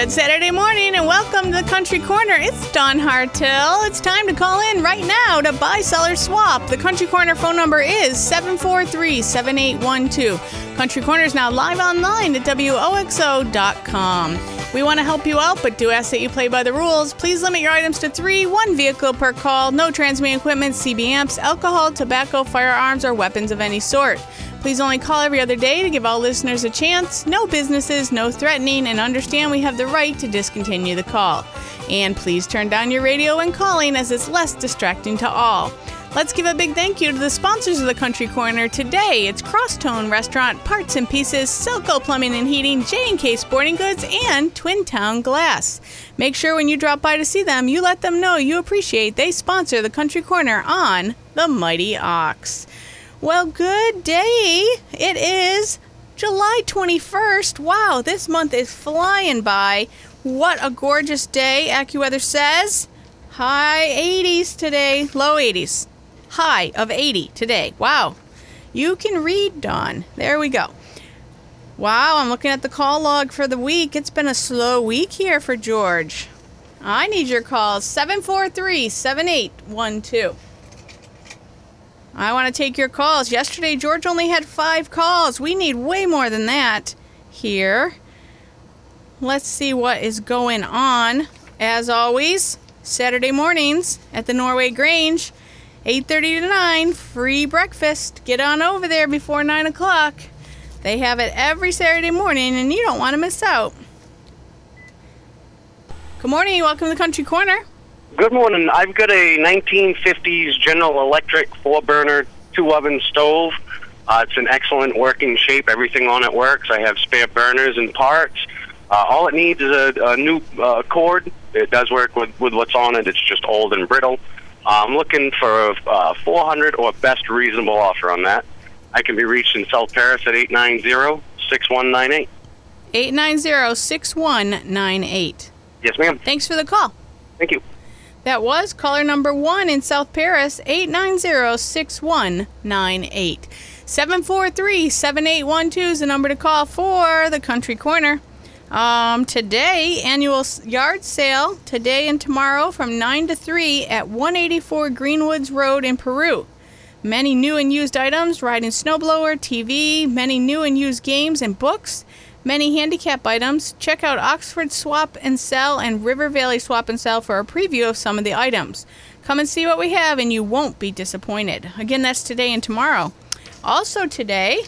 Good Saturday morning and welcome to the Country Corner. It's Dawn Hartill. It's time to call in right now to buy, sell, or swap. The Country Corner phone number is 743 7812. Country Corner is now live online at WOXO.com. We want to help you out, but do ask that you play by the rules. Please limit your items to three, one vehicle per call, no transmitting equipment, CB amps, alcohol, tobacco, firearms, or weapons of any sort. Please only call every other day to give all listeners a chance. No businesses, no threatening, and understand we have the right to discontinue the call. And please turn down your radio when calling as it's less distracting to all. Let's give a big thank you to the sponsors of the Country Corner today. It's Crosstone Restaurant, Parts and Pieces, Selco Plumbing and Heating, J&K Sporting Goods, and Twin Town Glass. Make sure when you drop by to see them, you let them know you appreciate they sponsor the Country Corner on the Mighty Ox. Well, good day. It is July 21st. Wow, this month is flying by. What a gorgeous day, AccuWeather says. High 80s today, low 80s. High of 80 today. Wow. You can read, Dawn. There we go. Wow, I'm looking at the call log for the week. It's been a slow week here for George. I need your calls 743 7812. I want to take your calls. Yesterday, George only had five calls. We need way more than that here. Let's see what is going on. As always, Saturday mornings at the Norway Grange, 8:30 to 9, free breakfast. Get on over there before 9 o'clock. They have it every Saturday morning, and you don't want to miss out. Good morning. Welcome to the Country Corner. Good morning. I've got a 1950s General Electric four burner two oven stove. Uh, it's in excellent working shape. Everything on it works. I have spare burners and parts. Uh, all it needs is a, a new uh, cord. It does work with, with what's on it. It's just old and brittle. Uh, I'm looking for a uh, 400 or best reasonable offer on that. I can be reached in South Paris at 890-6198. 890-6198. Yes, ma'am. Thanks for the call. Thank you. That was caller number one in South Paris, 890-6198. 743-7812 is the number to call for the Country Corner. Um, today, annual yard sale, today and tomorrow from 9 to 3 at 184 Greenwoods Road in Peru. Many new and used items, riding snowblower, TV, many new and used games and books, many handicap items. Check out Oxford Swap and Sell and River Valley Swap and Sell for a preview of some of the items. Come and see what we have and you won't be disappointed. Again, that's today and tomorrow. Also today,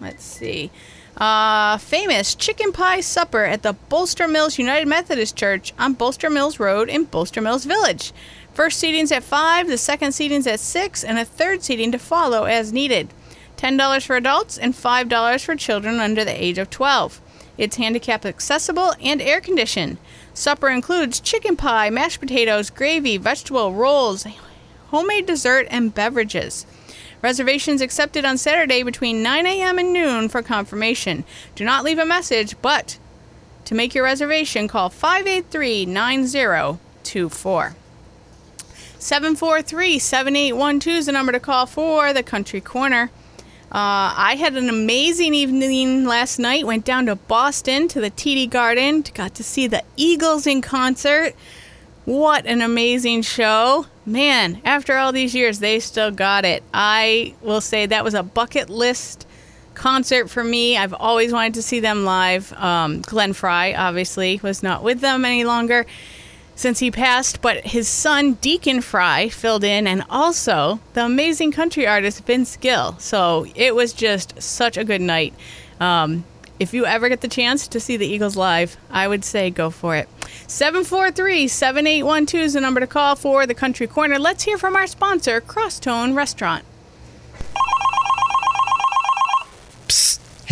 let's see. Uh, famous chicken pie supper at the Bolster Mills United Methodist Church on Bolster Mills Road in Bolster Mills Village. First seating's at 5, the second seating's at 6, and a third seating to follow as needed. $10 for adults and $5 for children under the age of 12. It's handicap accessible and air conditioned. Supper includes chicken pie, mashed potatoes, gravy, vegetable rolls, homemade dessert, and beverages. Reservations accepted on Saturday between 9 a.m. and noon for confirmation. Do not leave a message, but to make your reservation, call 583 9024. 743 7812 is the number to call for the Country Corner. Uh, I had an amazing evening last night. Went down to Boston to the TD Garden. Got to see the Eagles in concert. What an amazing show. Man, after all these years, they still got it. I will say that was a bucket list concert for me. I've always wanted to see them live. Um, Glenn Frey, obviously, was not with them any longer since he passed, but his son, Deacon Frey, filled in, and also the amazing country artist, Vince Gill. So it was just such a good night. Um, If you ever get the chance to see the Eagles live, I would say go for it. 743 7812 is the number to call for the Country Corner. Let's hear from our sponsor, Crosstone Restaurant.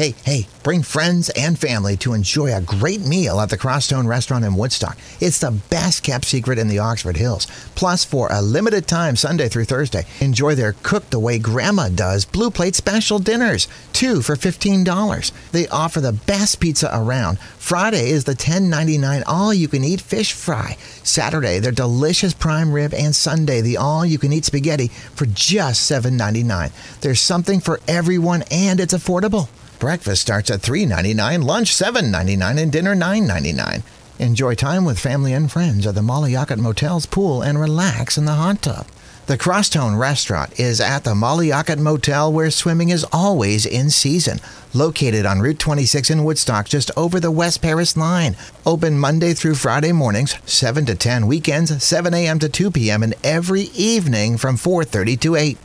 Hey, hey, bring friends and family to enjoy a great meal at the Crosstone Restaurant in Woodstock. It's the best kept secret in the Oxford Hills. Plus, for a limited time, Sunday through Thursday, enjoy their cook the way Grandma does Blue Plate special dinners, two for $15. They offer the best pizza around. Friday is the $10.99 all you can eat fish fry. Saturday, their delicious prime rib, and Sunday, the all you can eat spaghetti for just $7.99. There's something for everyone, and it's affordable. Breakfast starts at $3.99, lunch $7.99, and dinner $9.99. Enjoy time with family and friends at the Mollyockett Motel's pool and relax in the hot tub. The Crosstone Restaurant is at the Mollyockett Motel where swimming is always in season. Located on Route 26 in Woodstock, just over the West Paris line. Open Monday through Friday mornings, 7 to 10, weekends, 7 a.m. to 2 p.m., and every evening from 4.30 to 8.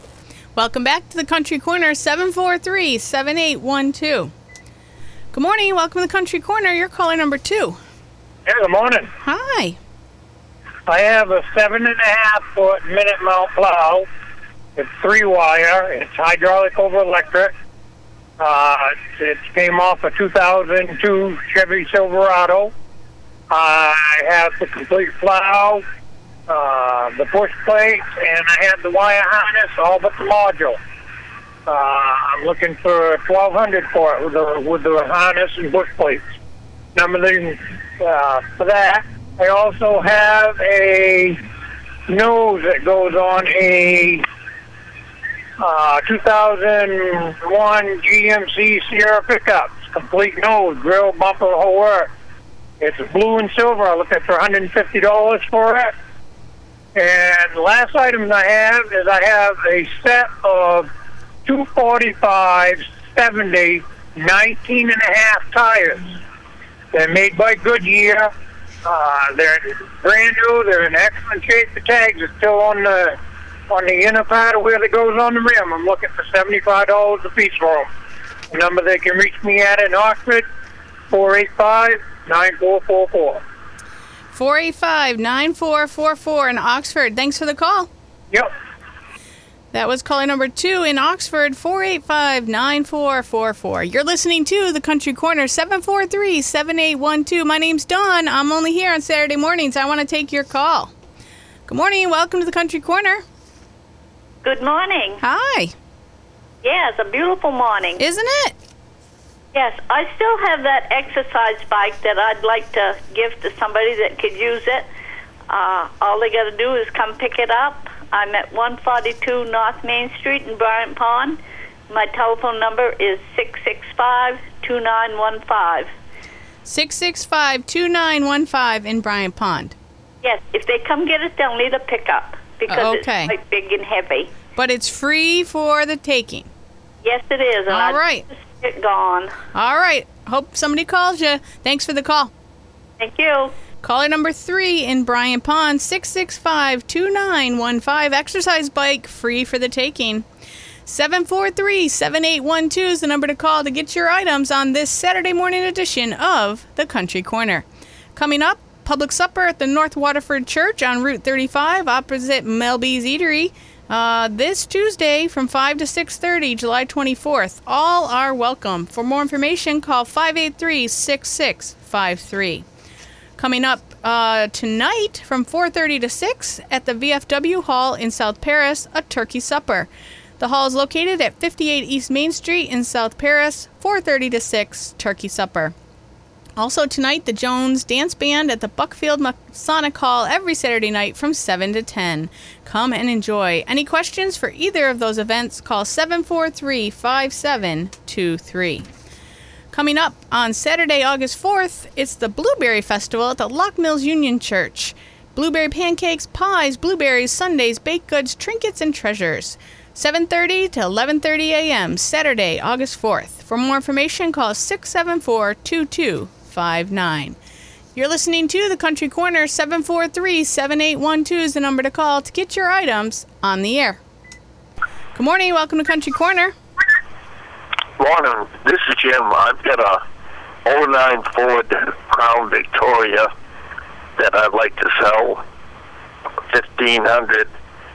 Welcome back to the Country Corner, 743 7812. Good morning. Welcome to the Country Corner. You're caller number two. Hey, good morning. Hi. I have a seven and a half foot minute mount plow. It's three wire. It's hydraulic over electric. Uh, it came off a 2002 Chevy Silverado. I have the complete plow, uh, the push plate, and I have the wire harness, all but the module. Uh, I'm looking for 1200 for it with the, with the harness and push plates. Number uh, for that, I also have a nose that goes on a uh, 2001 GMC Sierra pickup. Complete nose, grill, bumper, whole work. It's blue and silver. I looked at for $150 for it. And the last item I have is I have a set of 245 70 19 and a half tires. They're made by Goodyear. Uh, they're brand new. They're in excellent shape. The tags are still on the on the inner part of where it goes on the rim. I'm looking for $75 a piece for them. The number they can reach me at in Oxford, 485 9444. 485 9444 in Oxford. Thanks for the call. Yep. That was caller number two in Oxford, 485 9444. You're listening to the Country Corner, 743 7812. My name's Dawn. I'm only here on Saturday mornings. I want to take your call. Good morning. Welcome to the Country Corner. Good morning. Hi. Yes, a beautiful morning. Isn't it? Yes, I still have that exercise bike that I'd like to give to somebody that could use it. Uh, all they got to do is come pick it up. I'm at 142 North Main Street in Bryant Pond. My telephone number is 665 2915. 665 2915 in Bryant Pond. Yes, if they come get it, they'll need a pickup because Okay. it's quite big and heavy. But it's free for the taking. Yes, it is. And All right. It gone. All right. Hope somebody calls you. Thanks for the call. Thank you. Caller number three in Bryant Pond, 665 2915. Exercise bike free for the taking. 743 7812 is the number to call to get your items on this Saturday morning edition of The Country Corner. Coming up, public supper at the North Waterford Church on Route 35 opposite Melby's Eatery. Uh, this Tuesday from 5 to 6.30, July 24th. All are welcome. For more information, call 583-6653. Coming up uh, tonight from 4:30 to 6 at the VFW Hall in South Paris, a turkey supper. The hall is located at 58 East Main Street in South Paris. 4:30 to 6 turkey supper. Also tonight, the Jones Dance Band at the Buckfield Masonic Hall every Saturday night from 7 to 10. Come and enjoy. Any questions for either of those events? Call 743 5723. Coming up on Saturday, August 4th, it's the Blueberry Festival at the Locke Mills Union Church. Blueberry pancakes, pies, blueberries, sundaes, baked goods, trinkets, and treasures. 7:30 to 11:30 a.m. Saturday, August 4th. For more information, call 674-2259. You're listening to the Country Corner 743-7812 is the number to call to get your items on the air. Good morning, welcome to Country Corner. Morning. This is Jim. I've got a 09 Ford Crown Victoria that I'd like to sell. 1500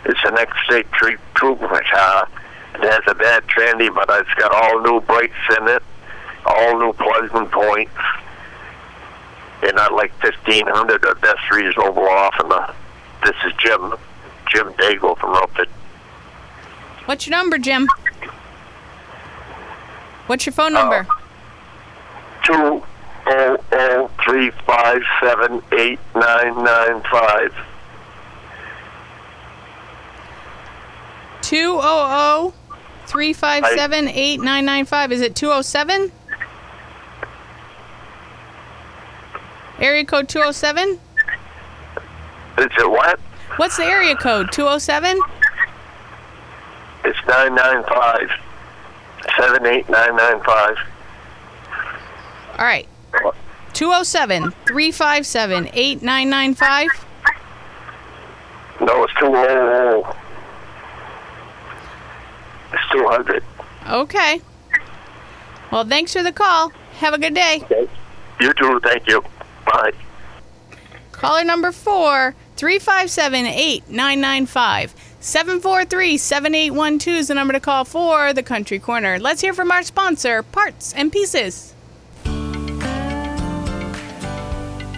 It's an ex-state troop trooper car. It has a bad tranny, but it's got all new brakes in it, all new pleasant points. And I'd like 1500 the best reasonable offer. And, uh, This is Jim, Jim Daigle from Rupert. What's your number, Jim? What's your phone uh, number? two oh oh three five seven eight nine nine five. 200 357 8995. Is it 207? Area code 207? Is it what? What's the area code? 207? It's nine nine five seven eight nine nine five. All right. 207 357 8995. No, it's two oh oh. It's two hundred. Okay. Well, thanks for the call. Have a good day. You too. Thank you. Bye. Caller number four, 357 8995. 743 7812 is the number to call for the Country Corner. Let's hear from our sponsor, Parts and Pieces.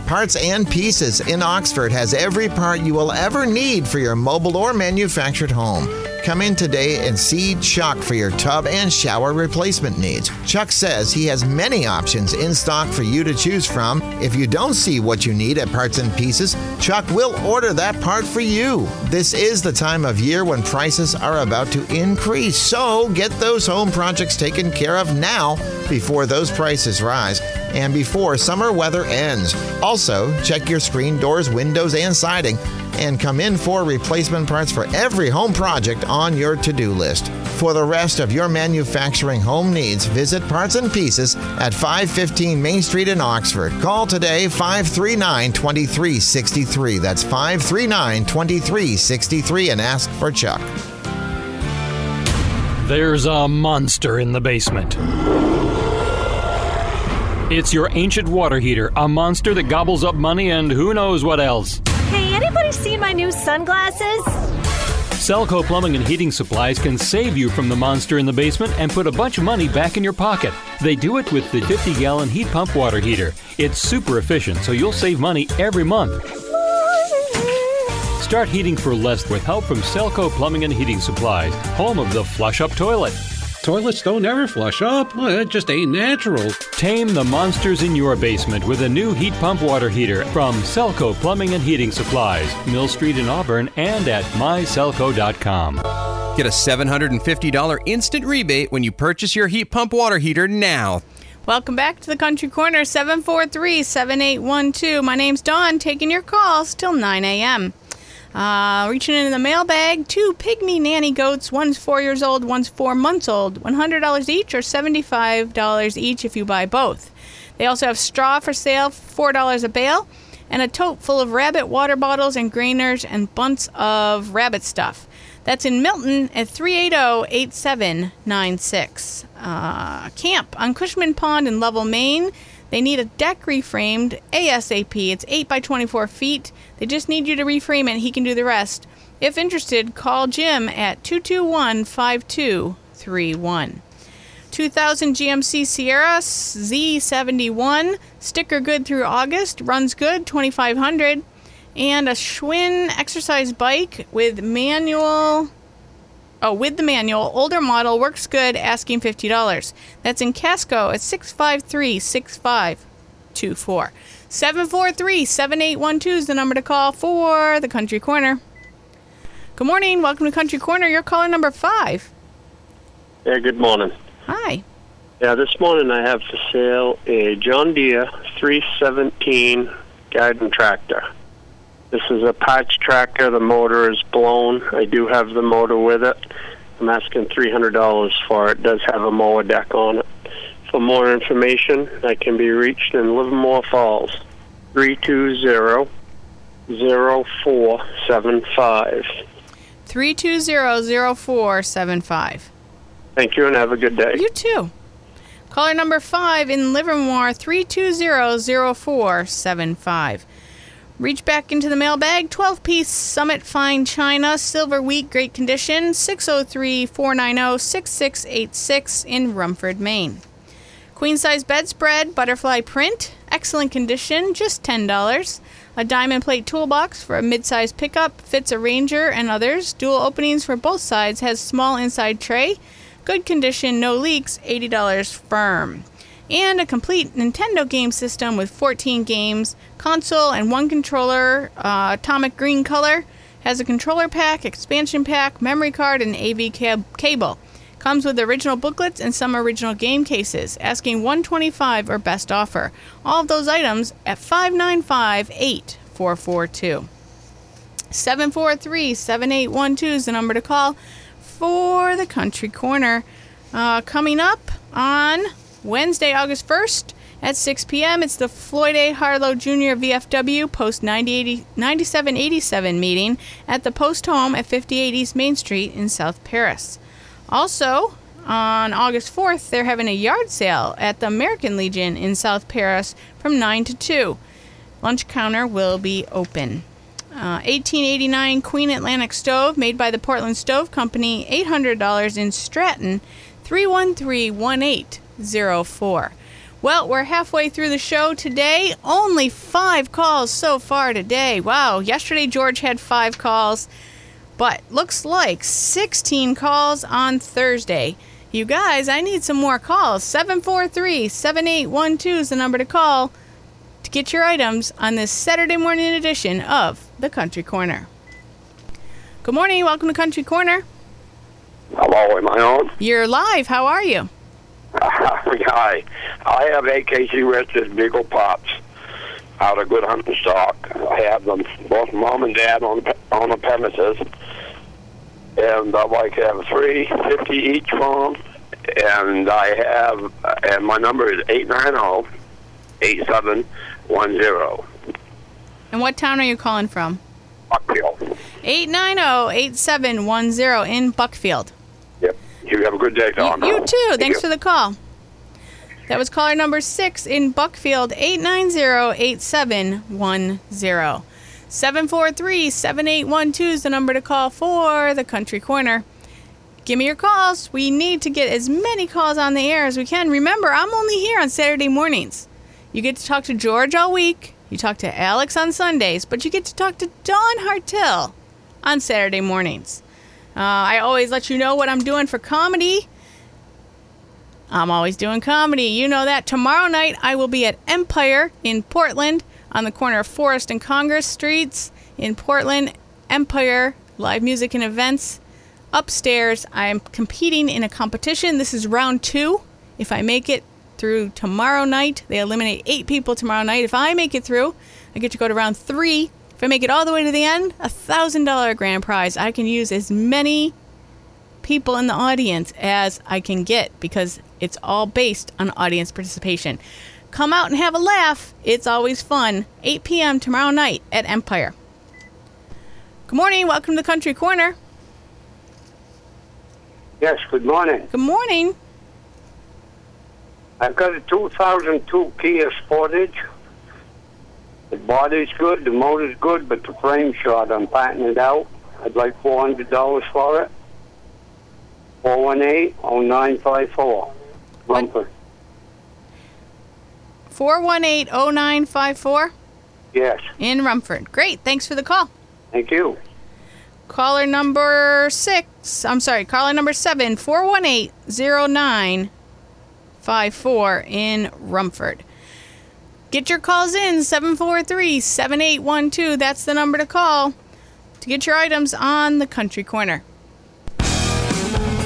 Parts and Pieces in Oxford has every part you will ever need for your mobile or manufactured home. Come in today and see Chuck for your tub and shower replacement needs. Chuck says he has many options in stock for you to choose from. If you don't see what you need at Parts and Pieces, Chuck will order that part for you. This is the time of year when prices are about to increase, so get those home projects taken care of now before those prices rise and before summer weather ends. Also, check your screen doors, windows, and siding and come in for replacement parts for every home project on your to do list. For the rest of your manufacturing home needs, visit Parts and Pieces at 515 Main Street in Oxford. Call today 539 2363. That's 539 2363 and ask for Chuck. There's a monster in the basement. It's your ancient water heater, a monster that gobbles up money and who knows what else. Hey, anybody seen my new sunglasses? Selco Plumbing and Heating Supplies can save you from the monster in the basement and put a bunch of money back in your pocket. They do it with the 50 gallon heat pump water heater. It's super efficient, so you'll save money every month. Start heating for less with help from Selco Plumbing and Heating Supplies, home of the flush up toilet. Toilets don't ever flush up. Well, it just ain't natural. Tame the monsters in your basement with a new heat pump water heater from Selco Plumbing and Heating Supplies, Mill Street in Auburn, and at myselco.com. Get a $750 instant rebate when you purchase your heat pump water heater now. Welcome back to the Country Corner, 743 7812. My name's Dawn, taking your calls till 9 a.m. Uh, reaching into the mailbag, two pygmy nanny goats. One's four years old, one's four months old. $100 each or $75 each if you buy both. They also have straw for sale, $4 a bale, and a tote full of rabbit water bottles and grainers and bunts of rabbit stuff. That's in Milton at 380 8796. Uh, Camp on Cushman Pond in Lovell, Maine. They need a deck reframed ASAP. It's 8 by 24 feet. They just need you to reframe it. He can do the rest. If interested, call Jim at 221 5231. 2000 GMC Sierra Z71, sticker good through August, runs good, 2500 and a Schwinn exercise bike with manual Oh, with the manual, older model works good, asking $50. That's in Casco at 653 6524. 743 7812 is the number to call for the Country Corner. Good morning. Welcome to Country Corner. You're caller number five. Yeah, good morning. Hi. Yeah, this morning I have for sale a John Deere 317 garden tractor. This is a patch tractor. The motor is blown. I do have the motor with it. I'm asking $300 for it. It does have a mower deck on it. For more information, I can be reached in Livermore Falls. 320 0475. 320 0475. Thank you and have a good day. You too. Caller number five in Livermore, 320-0475. Reach back into the mailbag. 12-piece Summit Fine China, silver wheat, great condition, 603-490-6686 in Rumford, Maine. Queen size bedspread, butterfly print, excellent condition, just $10. A diamond plate toolbox for a mid-size pickup, fits a Ranger and others. Dual openings for both sides, has small inside tray. Good condition, no leaks, $80 firm. And a complete Nintendo game system with 14 games, console, and one controller, uh, atomic green color. Has a controller pack, expansion pack, memory card, and AV cab- cable. Comes with original booklets and some original game cases. Asking 125 or best offer. All of those items at 595 8442. 743 7812 is the number to call for the Country Corner. Uh, coming up on Wednesday, August 1st at 6 p.m., it's the Floyd A. Harlow Jr. VFW Post 9787 meeting at the Post Home at 58 East Main Street in South Paris. Also, on August 4th, they're having a yard sale at the American Legion in South Paris from 9 to 2. Lunch counter will be open. Uh, 1889 Queen Atlantic stove made by the Portland Stove Company, $800 in Stratton, 313-1804. Well, we're halfway through the show today. Only five calls so far today. Wow, yesterday George had five calls, but looks like 16 calls on Thursday. You guys, I need some more calls. 743 7812 is the number to call to get your items on this Saturday morning edition of the Country Corner. Good morning. Welcome to Country Corner. Hello, am I on? You're live. How are you? Hi. I have AKC Rested Beagle Pops out of good hunting stock. I have them both mom and dad on on the premises, and I'd like to have three fifty each for 'em. And I have, and my number is eight nine zero eight seven one zero. And what town are you calling from? Buckfield. 890-8710 in Buckfield. Yep. You have a good day, Tom. You too. Thank Thanks you. for the call. That was caller number six in Buckfield, 890-8710. 743-7812 is the number to call for the Country Corner. Give me your calls. We need to get as many calls on the air as we can. Remember, I'm only here on Saturday mornings. You get to talk to George all week. You talk to Alex on Sundays, but you get to talk to Dawn Hartill on Saturday mornings. Uh, I always let you know what I'm doing for comedy. I'm always doing comedy. You know that. Tomorrow night, I will be at Empire in Portland on the corner of Forest and Congress Streets in Portland. Empire, live music and events. Upstairs, I'm competing in a competition. This is round two. If I make it through tomorrow night, they eliminate eight people tomorrow night. If I make it through, I get to go to round three. If I make it all the way to the end, a thousand dollar grand prize. I can use as many people in the audience as I can get because it's all based on audience participation. Come out and have a laugh. It's always fun. 8 p.m. tomorrow night at Empire. Good morning. Welcome to the Country Corner. Yes, good morning. Good morning. I've got a 2002 Kia Sportage. The body's good, the motor's good, but the frame shot. I'm patting it out. I'd like $400 for it. 418-0954. Rumford. 418-0954 Yes, in Rumford. Great. Thanks for the call. thank you. Caller number six. I'm sorry. Caller number seven. 418-0954 in Rumford. Get your calls in 743-7812. That's the number to call to get your items on the Country Corner.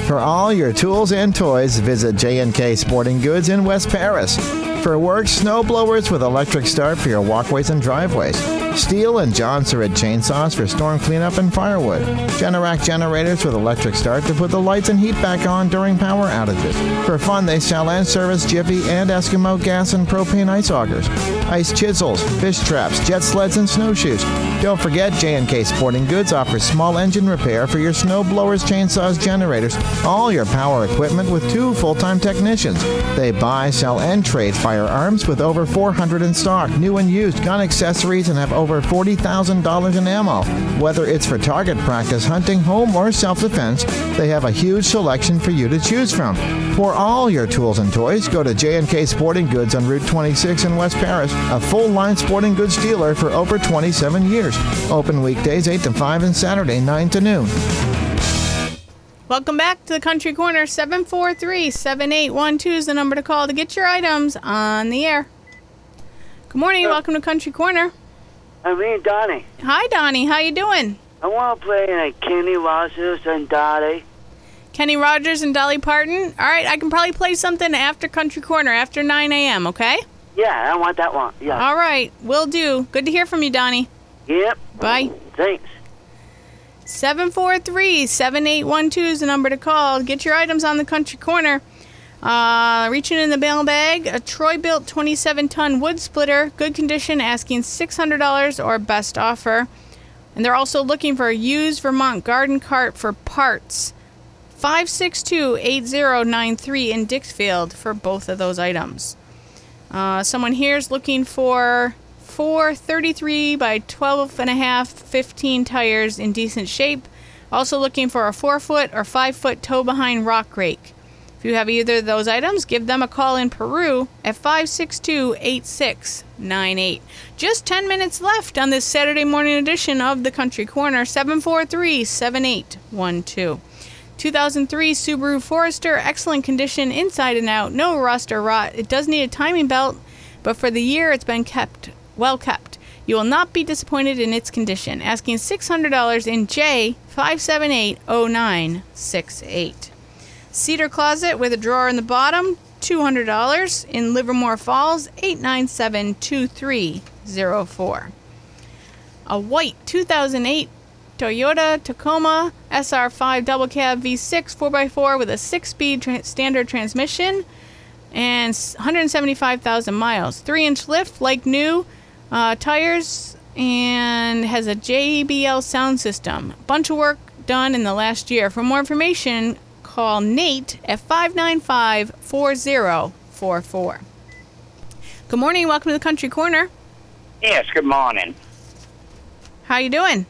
For all your tools and toys, visit J&K Sporting Goods in West Paris. For work, snow blowers with electric start for your walkways and driveways. Stihl and John chainsaws for storm cleanup and firewood. Generac generators with electric start to put the lights and heat back on during power outages. For fun, they sell and service Jiffy and Eskimo gas and propane ice augers, ice chisels, fish traps, jet sleds, and snowshoes. Don't forget, J&K Sporting Goods offers small engine repair for your snow blowers, chainsaws, generators, all your power equipment with two full-time technicians. They buy, sell, and trade firearms with over 400 in stock, new and used gun accessories, and have over $40,000 in ammo. Whether it's for target practice, hunting, home, or self-defense, they have a huge selection for you to choose from. For all your tools and toys, go to J&K Sporting Goods on Route 26 in West Paris, a full-line sporting goods dealer for over 27 years. Open weekdays 8 to 5 and Saturday 9 to noon. Welcome back to the Country Corner. 743 7812 is the number to call to get your items on the air. Good morning. Welcome to Country Corner. I'm me, Donnie. Hi, Donnie. How you doing? I want to play like Kenny Rogers and Dolly. Kenny Rogers and Dolly Parton. All right, I can probably play something after Country Corner, after 9 a.m., okay? Yeah, I want that one. Yeah. All right, will do. Good to hear from you, Donnie. Yep. Bye. Thanks. 743 7812 is the number to call. Get your items on the Country Corner. Uh, reaching in the mail bag, a Troy-Bilt 27 ton wood splitter, good condition, asking $600 or best offer. And they're also looking for a used Vermont garden cart for parts. 562 8093 in Dixfield for both of those items. Uh, someone here is looking for four 33 by 12 and a half 15 tires in decent shape. Also looking for a 4 foot or 5 foot tow behind rock rake. If you have either of those items, give them a call in Peru at 562 8698. Just 10 minutes left on this Saturday morning edition of the Country Corner 743 7812. 2003 Subaru Forester, excellent condition inside and out, no rust or rot. It does need a timing belt, but for the year it's been kept well kept. You will not be disappointed in its condition. Asking $600 in J5780968. Cedar Closet with a drawer in the bottom, $200 in Livermore Falls, 897-2304. A white 2008 Toyota Tacoma SR5 double cab V6 4x4 with a 6-speed tra- standard transmission and 175,000 miles. 3-inch lift like new uh, tires and has a JBL sound system. Bunch of work done in the last year. For more information, call Nate at 595 4044. Good morning. Welcome to the Country Corner. Yes, good morning. How you doing?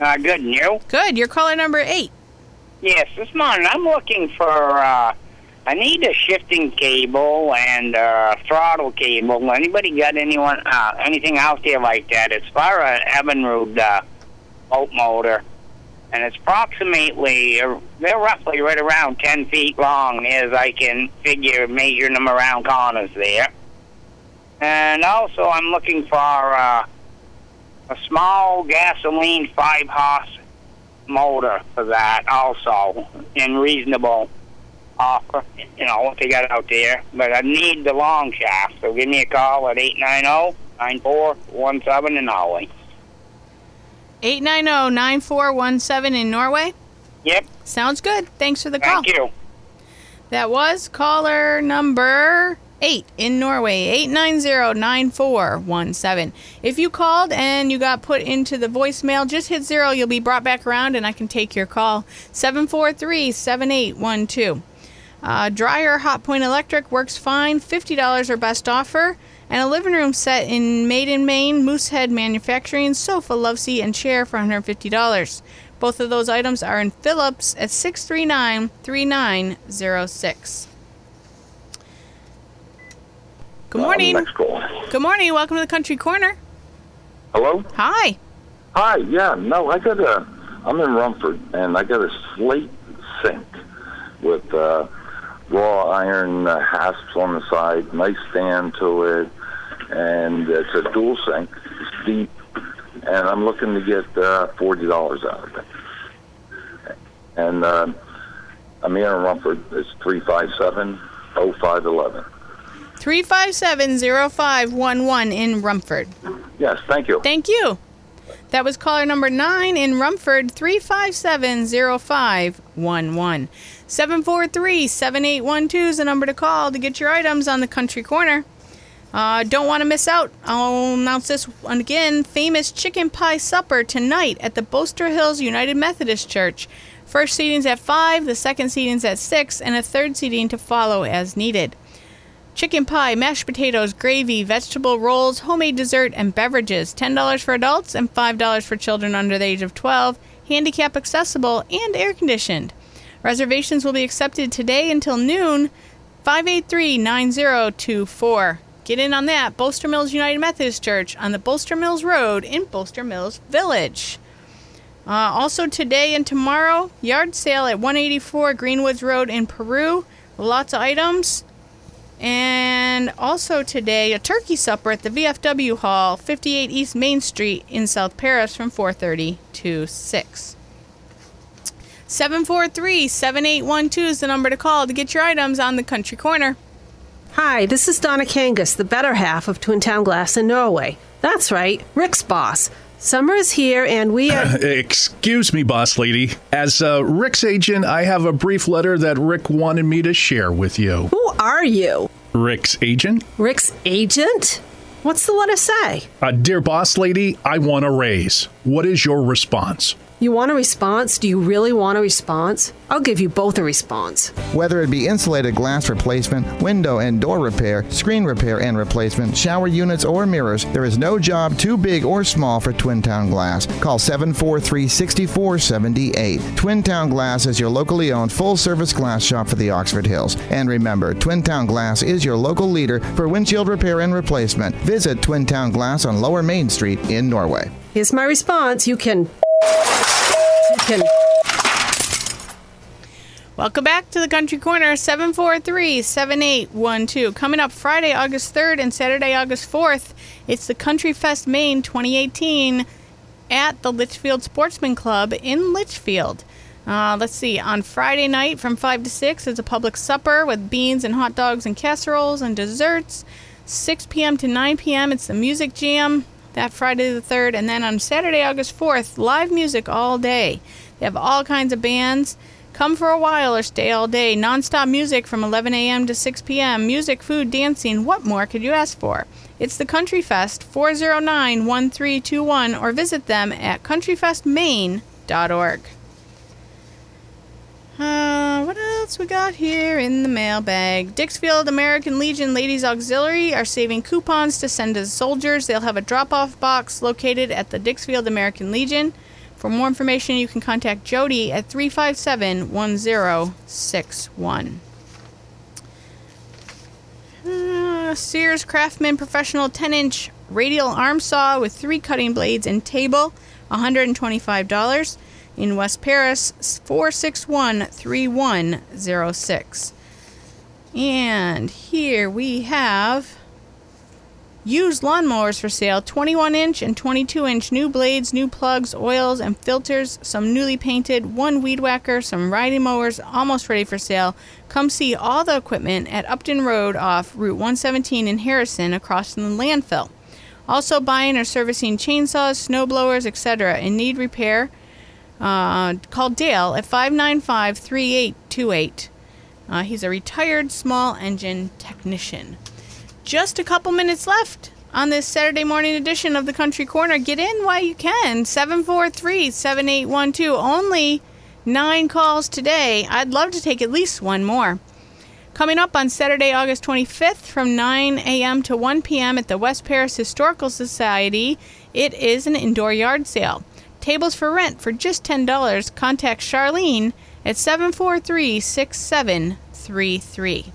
Uh, good, and you? Good. You're caller number eight. Yes, this morning I'm looking for, uh, I need a shifting cable and uh, throttle cable. Anybody got anyone, uh, anything out there like that? It's for an Evinrude uh, boat motor, and it's approximately, uh, they're roughly right around 10 feet long as I can figure measuring them around corners there. And also I'm looking for, uh, a small gasoline five horse motor for that also in reasonable offer you know what they got out there but i need the long shaft so give me a call at 890-9417 in Norway. 890-9417 in Norway? Yep. Sounds good. Thanks for the call. Thank you. That was caller number eight in Norway, 890-9417. If you called and you got put into the voicemail, just hit zero. You'll be brought back around and I can take your call. 743-7812. Uh, dryer Hotpoint Electric works fine. $50 or best offer. And a living room set in Made in Maine, Moosehead Manufacturing, sofa, love seat, and chair for $150. Both of those items are in Phillips at 639 3906. Good morning. next call. Good morning. Welcome to the Country Corner. Hello? Hi. Hi, yeah, no, I got a, I'm in Rumford, and I got a slate sink with uh, raw iron uh, hasps on the side, nice stand to it, and it's a dual sink. It's deep, and I'm looking to get uh, $40 out of it. And uh, I'm here in Rumford. It's 357 0511. 357 0511 in Rumford. Yes, thank you. Thank you. That was caller number nine in Rumford, 357 0511. 743 7812 is the number to call to get your items on the Country Corner. Uh, don't want to miss out. I'll announce this one again. Famous chicken pie supper tonight at the Bolster Mills United Methodist Church. First seating's at 5, the second seating's at 6, and a third seating to follow as needed. Chicken pie, mashed potatoes, gravy, vegetable rolls, homemade dessert, and beverages. $10 for adults and $5 for children under the age of 12. Handicap accessible and air conditioned. Reservations will be accepted today until noon. 583 9024. Get in on that. Bolster Mills United Methodist Church on the Bolster Mills Road in Bolster Mills Village. Uh, also today and tomorrow, yard sale at 184 Greenwoods Road in Peru. Lots of items. And also today, a turkey supper at the VFW Hall, 58 East Main Street in South Paris from 4:30 to 6. 743-7812 is the number to call to get your items on the Country Corner. Hi, this is Donna Kangas, the better half of Twin Town Glass in Norway. That's right, Rick's boss. Summer is here and we are. Excuse me, boss lady. As uh, Rick's agent, I have a brief letter that Rick wanted me to share with you. Who are you? Rick's agent? Rick's agent? What's the letter say? Uh, dear boss lady, I want a raise. What is your response? You want a response? Do you really want a response? I'll give you both a response. Whether it be insulated glass replacement, window and door repair, screen repair and replacement, shower units, or mirrors, there is no job too big or small for Twin Town Glass. Call 743 6478. Twin Town Glass is your locally owned full service glass shop for the Oxford Hills. And remember, Twin Town Glass is your local leader for windshield repair and replacement. Visit Twin Town Glass on Lower Main Street in Norway. Here's my response. You can. Can. Welcome back to the Country Corner, 743-7812. Coming up Friday, August 3rd and Saturday, August 4th, it's the Country Fest Maine 2018 at the Litchfield Sportsman Club in Litchfield. Uh, let's see, on Friday night from 5 to 6 is a public supper with beans and hot dogs and casseroles and desserts. 6 p.m. to 9 p.m. it's the music jam that Friday the 3rd. And then on Saturday, August 4th, live music all day. They have all kinds of bands. Come for a while or stay all day. Non-stop music from 11 a.m. to 6 p.m. Music, food, dancing. What more could you ask for? It's the Country Fest, 409-1321, or visit them at countryfestmaine.org. Uh, what else we got here in the mailbag? Dixfield American Legion Ladies Auxiliary are saving coupons to send to soldiers. They'll have a drop-off box located at the Dixfield American Legion. For more information, you can contact Jody at 357 1061. Uh, Sears Craftsman Professional 10 inch radial arm saw with three cutting blades and table, $125. In West Paris, 461 3106. And here we have Used lawnmowers for sale 21 inch and 22 inch new blades, new plugs, oils, and filters, some newly painted, one weed whacker, some riding mowers almost ready for sale. Come see all the equipment at Upton Road off Route 117 in Harrison across from the landfill. Also, buying or servicing chainsaws, snow blowers, etc. in need repair. Uh, call Dale at 595 3828. Uh, he's a retired small engine technician just a couple minutes left on this Saturday morning edition of the Country Corner. Get in while you can. 743 7812. Only nine calls today. I'd love to take at least one more. Coming up on Saturday, August 25th from 9 a.m. to 1 p.m. at the West Paris Historical Society, it is an indoor yard sale. Tables for rent for just $10. Contact Charlene at 743 6733.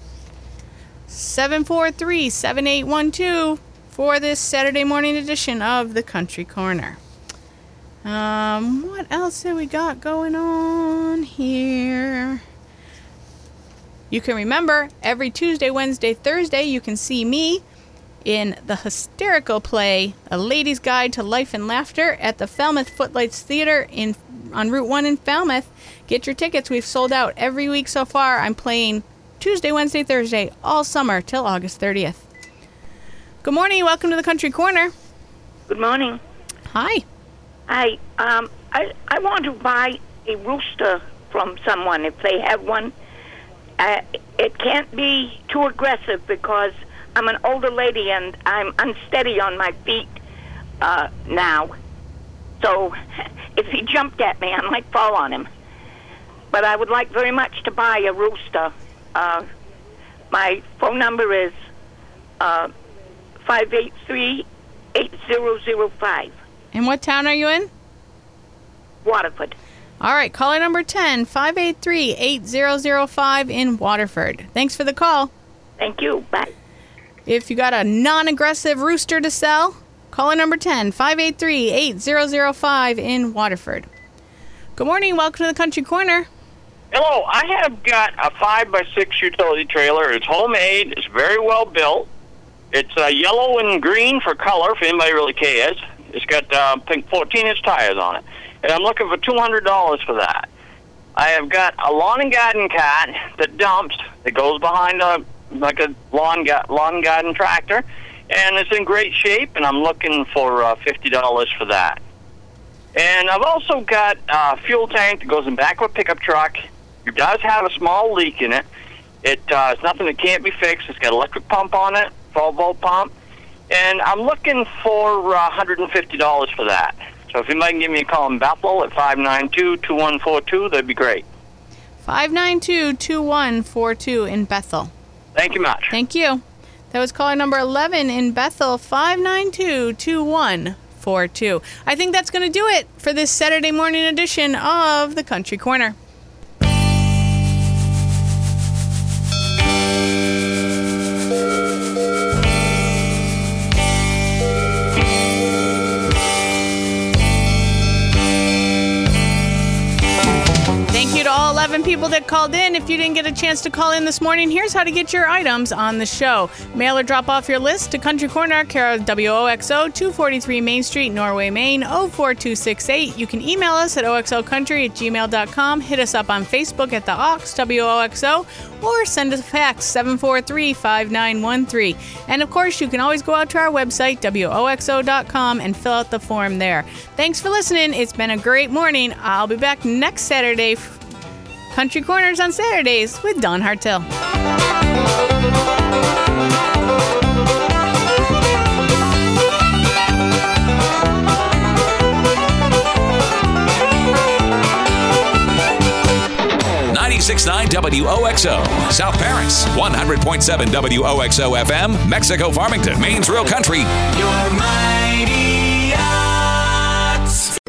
743 7812 for this Saturday morning edition of the Country Corner. Um, what else have we got going on here? You can remember every Tuesday, Wednesday, Thursday, you can see me in the hysterical play A Lady's Guide to Life and Laughter at the Falmouth Footlights Theater in on Route 1 in Falmouth. Get your tickets. We've sold out every week so far. I'm playing Tuesday, Wednesday, Thursday, all summer till August 30th. Good morning. Welcome to the Country Corner. Good morning. Hi. Hi. Um, I I want to buy a rooster from someone if they have one. Uh, it can't be too aggressive because I'm an older lady and I'm unsteady on my feet uh, now. So if he jumped at me, I might fall on him. But I would like very much to buy a rooster. Uh, my phone number is uh, five eight three eight zero zero five. And what town are you in? Waterford. All right, caller number 10, 583 8005 in Waterford. Thanks for the call. Thank you. Bye. If you got a non aggressive rooster to sell, call caller number 10, 583 8005 in Waterford. Good morning. Welcome to the Country Corner. Hello, I have got a five by six utility trailer. It's homemade. It's very well built. It's uh, yellow and green for color, if anybody really cares. It's got uh, pink 14 inch tires on it, and I'm looking for two hundred dollars for that. I have got a lawn and garden cart that dumps that goes behind a like a lawn ga- lawn garden tractor, and it's in great shape. And I'm looking for uh, fifty dollars for that. And I've also got a fuel tank that goes in back of a pickup truck. It does have a small leak in it. It uh, it's nothing that can't be fixed. It's got electric pump on it, 12 volt pump, and I'm looking for uh, $150 for that. So if anybody can give me a call in Bethel at 592-2142, that'd be great. 592 2142 in Bethel. Thank you much. Thank you. That was caller number 11 in Bethel, 592 2142. I think that's going to do it for this Saturday morning edition of the Country Corner. 11 people that called in. If you didn't get a chance to call in this morning, here's how to get your items on the show. Mail or drop off your list to Country Corner, care WOXO, 243 Main Street, Norway, Maine, 04268. You can email us at oxocountry at gmail.com, hit us up on Facebook at the Ox, WOXO, or send us a fax, 743 5913. And of course, you can always go out to our website, WOXO.com, and fill out the form there. Thanks for listening. It's been a great morning. I'll be back next Saturday. Country Corners on Saturdays with Dawn Hartill. Ninety-six nine WOXO, South Paris, 100.7 WOXO FM, Mexico, Farmington, Maine's Real Country.